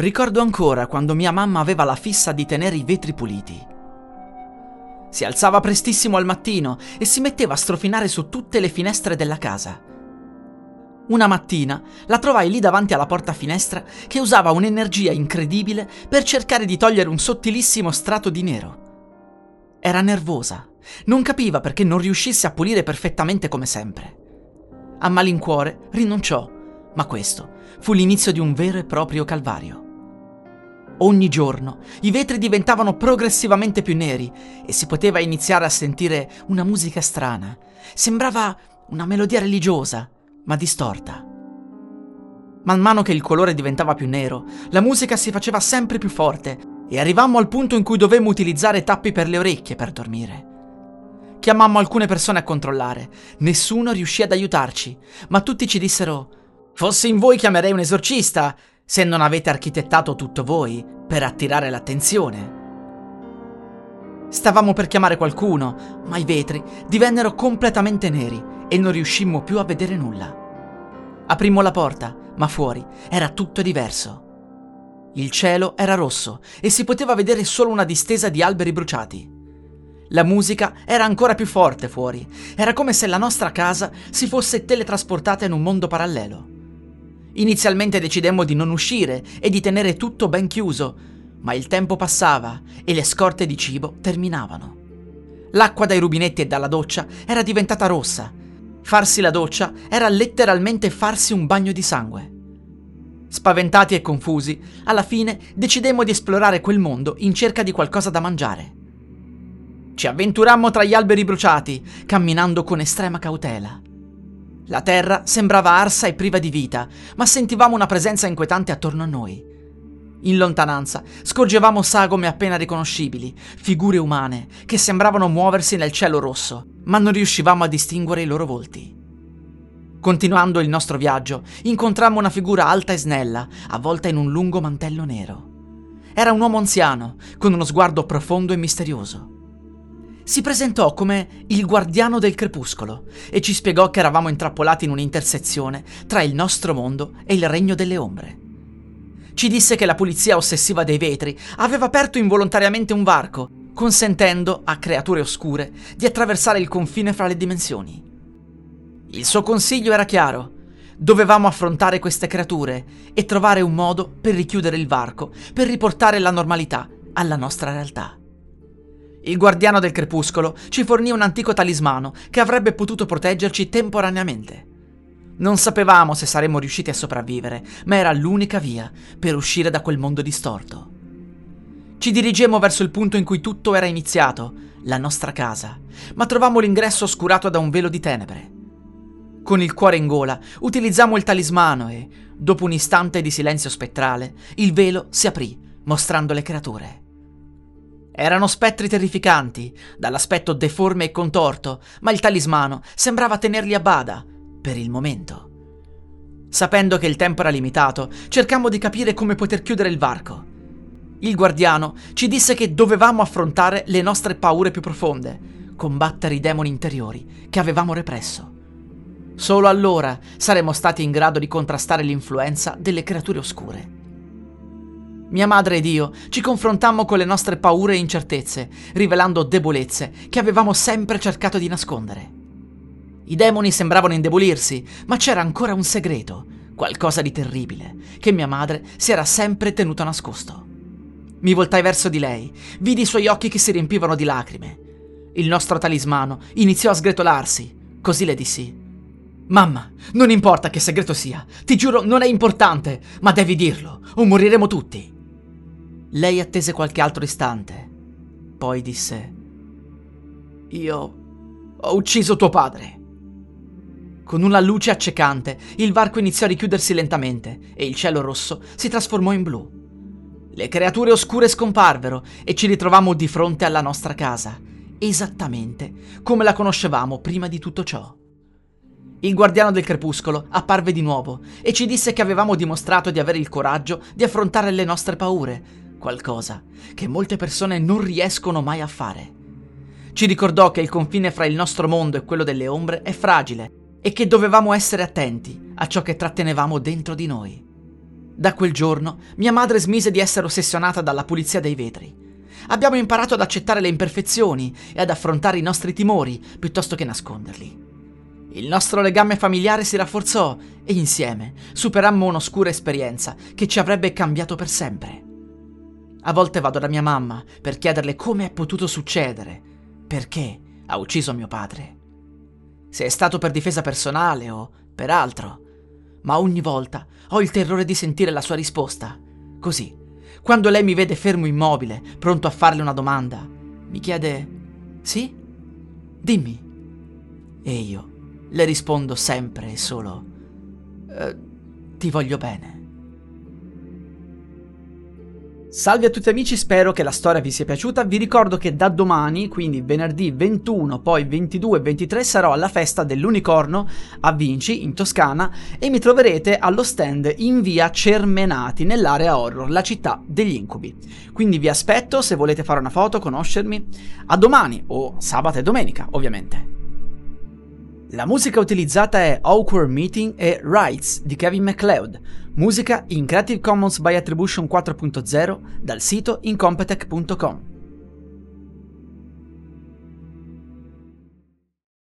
Ricordo ancora quando mia mamma aveva la fissa di tenere i vetri puliti. Si alzava prestissimo al mattino e si metteva a strofinare su tutte le finestre della casa. Una mattina la trovai lì davanti alla porta finestra che usava un'energia incredibile per cercare di togliere un sottilissimo strato di nero. Era nervosa, non capiva perché non riuscisse a pulire perfettamente come sempre. A malincuore rinunciò, ma questo fu l'inizio di un vero e proprio calvario. Ogni giorno i vetri diventavano progressivamente più neri e si poteva iniziare a sentire una musica strana. Sembrava una melodia religiosa, ma distorta. Man mano che il colore diventava più nero, la musica si faceva sempre più forte e arrivammo al punto in cui dovemmo utilizzare tappi per le orecchie per dormire. Chiamammo alcune persone a controllare, nessuno riuscì ad aiutarci, ma tutti ci dissero Fossi in voi chiamerei un esorcista, se non avete architettato tutto voi per attirare l'attenzione. Stavamo per chiamare qualcuno, ma i vetri divennero completamente neri e non riuscimmo più a vedere nulla. Aprimmo la porta, ma fuori era tutto diverso. Il cielo era rosso e si poteva vedere solo una distesa di alberi bruciati. La musica era ancora più forte fuori, era come se la nostra casa si fosse teletrasportata in un mondo parallelo. Inizialmente decidemmo di non uscire e di tenere tutto ben chiuso, ma il tempo passava e le scorte di cibo terminavano. L'acqua dai rubinetti e dalla doccia era diventata rossa. Farsi la doccia era letteralmente farsi un bagno di sangue. Spaventati e confusi, alla fine decidemmo di esplorare quel mondo in cerca di qualcosa da mangiare. Ci avventurammo tra gli alberi bruciati, camminando con estrema cautela. La terra sembrava arsa e priva di vita, ma sentivamo una presenza inquietante attorno a noi. In lontananza scorgevamo sagome appena riconoscibili, figure umane che sembravano muoversi nel cielo rosso, ma non riuscivamo a distinguere i loro volti. Continuando il nostro viaggio, incontrammo una figura alta e snella, avvolta in un lungo mantello nero. Era un uomo anziano, con uno sguardo profondo e misterioso. Si presentò come il guardiano del crepuscolo e ci spiegò che eravamo intrappolati in un'intersezione tra il nostro mondo e il regno delle ombre. Ci disse che la pulizia ossessiva dei vetri aveva aperto involontariamente un varco, consentendo a creature oscure di attraversare il confine fra le dimensioni. Il suo consiglio era chiaro. Dovevamo affrontare queste creature e trovare un modo per richiudere il varco, per riportare la normalità alla nostra realtà. Il guardiano del crepuscolo ci fornì un antico talismano che avrebbe potuto proteggerci temporaneamente. Non sapevamo se saremmo riusciti a sopravvivere, ma era l'unica via per uscire da quel mondo distorto. Ci dirigemmo verso il punto in cui tutto era iniziato, la nostra casa, ma trovammo l'ingresso oscurato da un velo di tenebre. Con il cuore in gola, utilizzammo il talismano e, dopo un istante di silenzio spettrale, il velo si aprì, mostrando le creature. Erano spettri terrificanti, dall'aspetto deforme e contorto, ma il talismano sembrava tenerli a bada, per il momento. Sapendo che il tempo era limitato, cercammo di capire come poter chiudere il varco. Il guardiano ci disse che dovevamo affrontare le nostre paure più profonde, combattere i demoni interiori che avevamo represso. Solo allora saremmo stati in grado di contrastare l'influenza delle creature oscure. Mia madre ed io ci confrontammo con le nostre paure e incertezze, rivelando debolezze che avevamo sempre cercato di nascondere. I demoni sembravano indebolirsi, ma c'era ancora un segreto, qualcosa di terribile, che mia madre si era sempre tenuto nascosto. Mi voltai verso di lei, vidi i suoi occhi che si riempivano di lacrime. Il nostro talismano iniziò a sgretolarsi, così le dissi. Mamma, non importa che segreto sia, ti giuro non è importante, ma devi dirlo, o moriremo tutti. Lei attese qualche altro istante, poi disse, Io ho ucciso tuo padre. Con una luce accecante, il varco iniziò a richiudersi lentamente e il cielo rosso si trasformò in blu. Le creature oscure scomparvero e ci ritrovammo di fronte alla nostra casa, esattamente come la conoscevamo prima di tutto ciò. Il guardiano del crepuscolo apparve di nuovo e ci disse che avevamo dimostrato di avere il coraggio di affrontare le nostre paure, qualcosa che molte persone non riescono mai a fare. Ci ricordò che il confine fra il nostro mondo e quello delle ombre è fragile e che dovevamo essere attenti a ciò che trattenevamo dentro di noi. Da quel giorno mia madre smise di essere ossessionata dalla pulizia dei vetri. Abbiamo imparato ad accettare le imperfezioni e ad affrontare i nostri timori piuttosto che nasconderli. Il nostro legame familiare si rafforzò e insieme superammo un'oscura esperienza che ci avrebbe cambiato per sempre. A volte vado da mia mamma per chiederle come è potuto succedere, perché ha ucciso mio padre. Se è stato per difesa personale o per altro, ma ogni volta ho il terrore di sentire la sua risposta. Così, quando lei mi vede fermo immobile, pronto a farle una domanda, mi chiede: Sì? Dimmi. E io le rispondo sempre e solo eh, ti voglio bene. Salve a tutti amici, spero che la storia vi sia piaciuta. Vi ricordo che da domani, quindi venerdì 21, poi 22 e 23, sarò alla festa dell'Unicorno a Vinci, in Toscana, e mi troverete allo stand in via Cermenati, nell'area horror, la città degli incubi. Quindi vi aspetto se volete fare una foto, conoscermi. A domani, o sabato e domenica, ovviamente. La musica utilizzata è Awkward Meeting e Rights di Kevin MacLeod, musica in Creative Commons by Attribution 4.0 dal sito incompetech.com.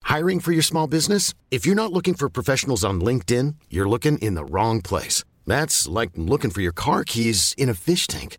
Hiring for your small business? If you're not looking for professionals on LinkedIn, you're looking in the wrong place. That's like looking for your car keys in a fish tank.